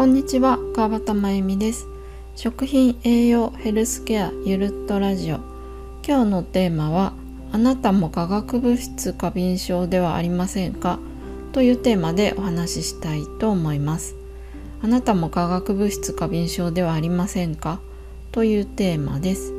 こんにちは川端真由美です。食品栄養ヘルスケアゆるっとラジオ。今日のテーマはあなたも化学物質過敏症ではありませんか？というテーマでお話ししたいと思います。あなたも化学物質過敏症ではありませんか？というテーマです。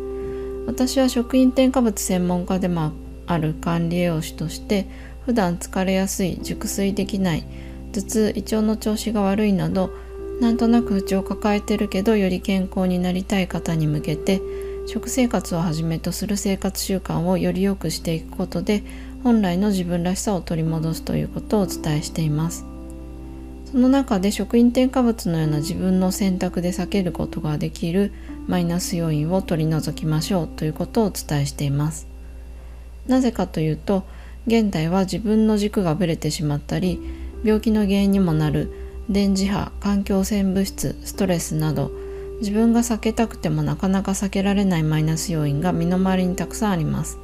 私は食品添加物専門家でもある管理栄養士として普段疲れやすい熟睡できない頭痛胃腸の調子が悪いなどなんとなく不調を抱えてるけどより健康になりたい方に向けて食生活をはじめとする生活習慣をより良くしていくことで本来の自分らしさを取り戻すということをお伝えしています。その中で食品添加物のような自分の選択で避けることができるマイナス要因を取り除きましょうということをお伝えしています。なぜかというと現代は自分の軸がぶれてしまったり病気の原因にもなる電磁波環境汚染物質ストレスなど自分が避けたくてもなかなか避けられないマイナス要因が身の回りにたくさんあります。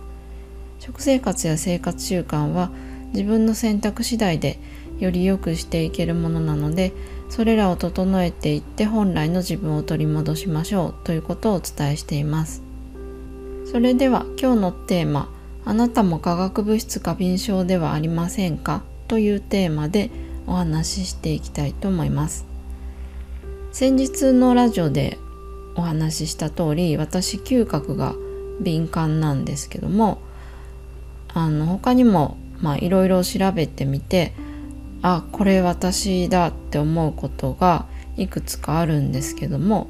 食生活や生活習慣は自分の選択次第でより良くしていけるものなのでそれらを整えていって本来の自分を取り戻しましょうということをお伝えしています。それでは今日のテーマあなたも化学物質過敏症ではありませんか？というテーマでお話ししていきたいと思います。先日のラジオでお話しした通り私嗅覚が敏感なんですけどもあの他にもいろいろ調べてみてあこれ私だって思うことがいくつかあるんですけども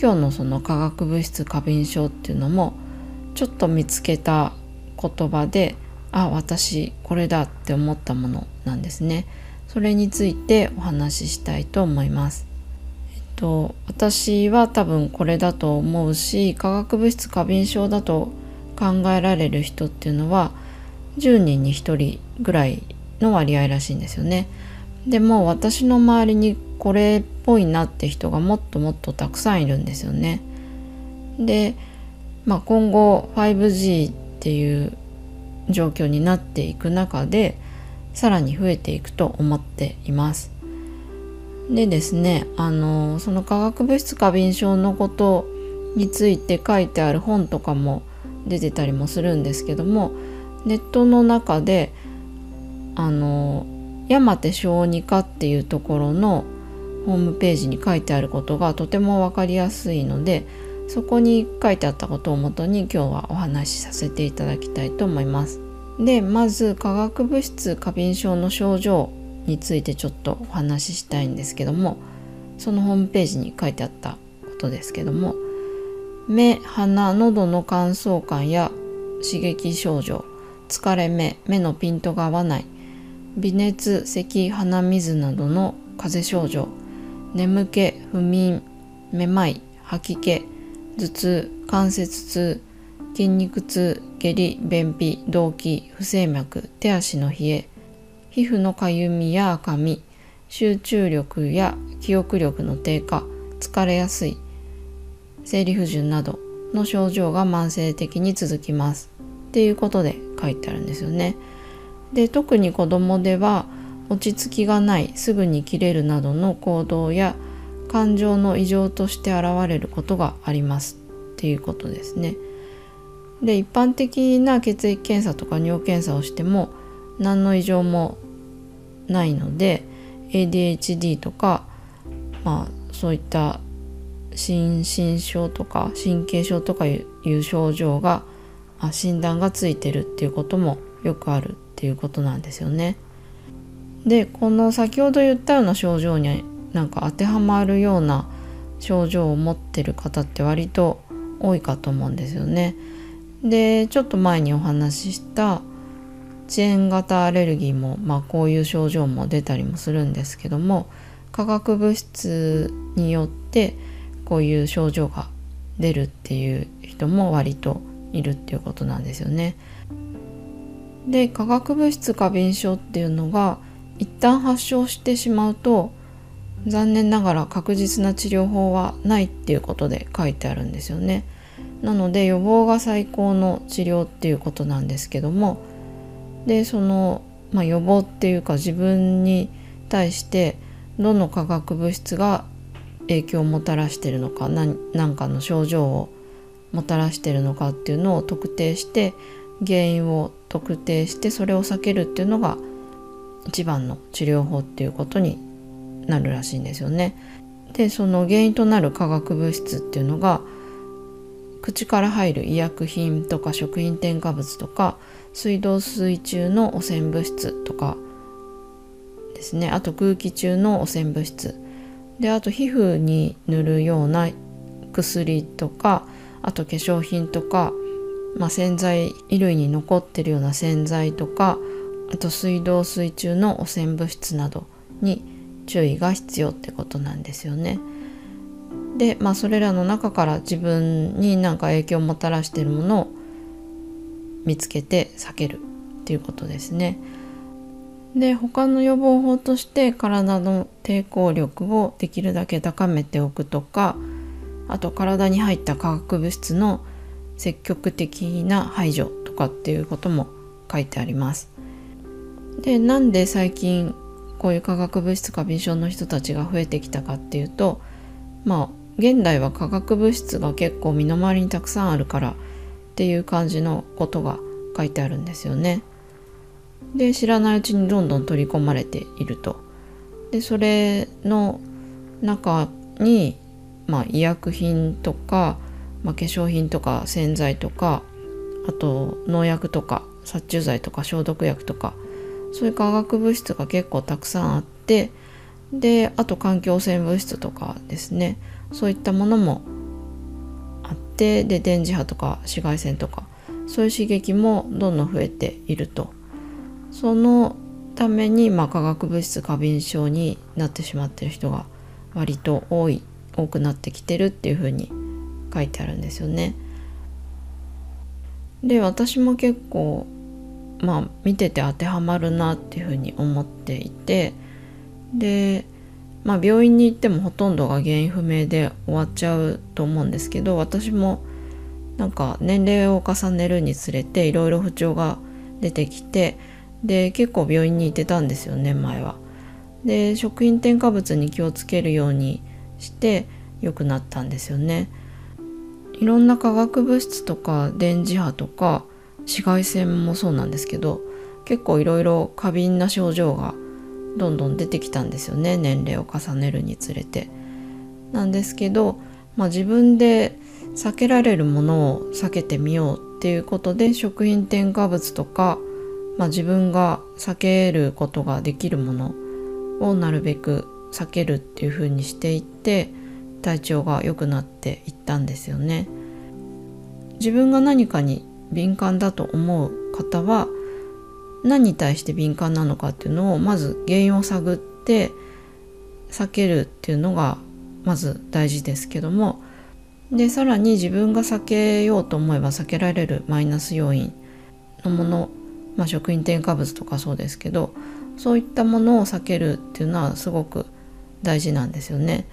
今日のその化学物質過敏症っていうのもちょっと見つけた言葉であ私これだって思ったものなんですね。それについてお話ししたいと思います。えっと私は多分これだと思うし化学物質過敏症だと考えられる人っていうのは10人に1人ぐらいの割合らしいんですよね。でも私の周りにこれっぽいなって人がもっともっとたくさんいるんですよね。で、まあ、今後 5G っていう状況になっていく中でさらに増えていくと思っています。でですねあのその化学物質過敏症のことについて書いてある本とかも出てたりもするんですけどもネットの中であの山手小児科っていうところのホームページに書いてあることがとても分かりやすいのでそこに書いてあったことをもとに今日はお話しさせていただきたいと思います。でまず化学物質過敏症の症状についてちょっとお話ししたいんですけどもそのホームページに書いてあったことですけども目鼻喉の乾燥感や刺激症状疲れ目目のピントが合わない微熱咳鼻水などの風邪症状眠気不眠めまい吐き気頭痛関節痛筋肉痛下痢便秘動悸不整脈手足の冷え皮膚のかゆみや赤み集中力や記憶力の低下疲れやすい生理不順などの症状が慢性的に続きますっていうことで書いてあるんですよね。で特に子供では落ち着きがないすぐに切れるなどの行動や感情の異常として現れることがありますっていうことですね。で一般的な血液検査とか尿検査をしても何の異常もないので ADHD とか、まあ、そういった心身症とか神経症とかいう症状があ診断がついてるっていうこともよくあるっていうことなんですよね。でこの先ほど言ったような症状になんか当てはまるような症状を持ってる方って割と多いかと思うんですよね。でちょっと前にお話しした遅延型アレルギーも、まあ、こういう症状も出たりもするんですけども化学物質によってこういう症状が出るっていう人も割といるっていうことなんですよね。で化学物質過敏症っていうのが一旦発症してしまうと残念ながら確実な治療法はないっていうことで書いてあるんですよね。なので予防が最高の治療っていうことなんですけどもでその、まあ、予防っていうか自分に対してどの化学物質が影響をもたらしてるのか何かの症状をもたらしてるのかっていうのを特定して原因を特定してそれを避けるっていうのが一番の治療法っていうことになるらしいんですよね。でその原因となる化学物質っていうのが口から入る医薬品とか食品添加物とか水道水中の汚染物質とかですねあと空気中の汚染物質であと皮膚に塗るような薬とかあと化粧品とか、まあ、洗剤衣類に残ってるような洗剤とかあと水道水中の汚染物質などに注意が必要ってことなんですよね。でまあそれらの中から自分に何か影響をもたらしているものを見つけて避けるっていうことですね。で他の予防法として体の抵抗力をできるだけ高めておくとかあと体に入った化学物質の積極的な排除とかっていうことも書いてあります。でなんで最近こういう化学物質過敏症の人たちが増えてきたかっていうとまあ現代は化学物質が結構身の回りにたくさんあるからっていう感じのことが書いてあるんですよね。で知らないうちにどんどん取り込まれていると。でそれの中にまあ、医薬品とか、まあ、化粧品とか洗剤とかあと農薬とか殺虫剤とか消毒薬とかそういう化学物質が結構たくさんあってであと環境汚染物質とかですねそういったものもあってで電磁波とか紫外線とかそういう刺激もどんどん増えているとそのために、まあ、化学物質過敏症になってしまってる人が割と多い多くなってきてるっていうふうに書いてあるんですよね。で私も結構まあ見てて当てはまるなっていうふうに思っていてでまあ病院に行ってもほとんどが原因不明で終わっちゃうと思うんですけど私もなんか年齢を重ねるにつれていろいろ不調が出てきてで結構病院に行ってたんですよね前は。で食品添加物に気をつけるようにして良くなったんですよね。いろんな化学物質とか電磁波とか紫外線もそうなんですけど結構いろいろ過敏な症状がどんどん出てきたんですよね年齢を重ねるにつれて。なんですけど、まあ、自分で避けられるものを避けてみようっていうことで食品添加物とか、まあ、自分が避けることができるものをなるべく避けるっていう風にしていって体調が良くなっていったんですよね。自分が何かに敏感だと思う方は何に対して敏感なのかっていうのをまず原因を探って避けるっていうのがまず大事ですけどもでさらに自分が避けようと思えば避けられるマイナス要因のもの、まあ、食品添加物とかそうですけどそういったものを避けるっていうのはすごく大事なんですよね。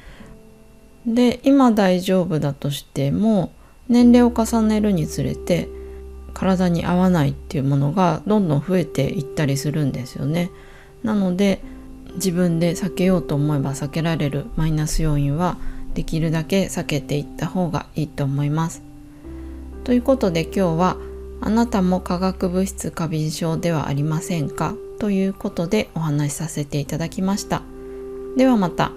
で今大丈夫だとしても年齢を重ねるにつれて体に合わないっていうものがどんどん増えていったりするんですよね。なので自分で避けようと思えば避けられるマイナス要因はできるだけ避けていった方がいいと思います。ということで今日はあなたも化学物質過敏症ではありませんか？ということでお話しさせていただきました。ではまた。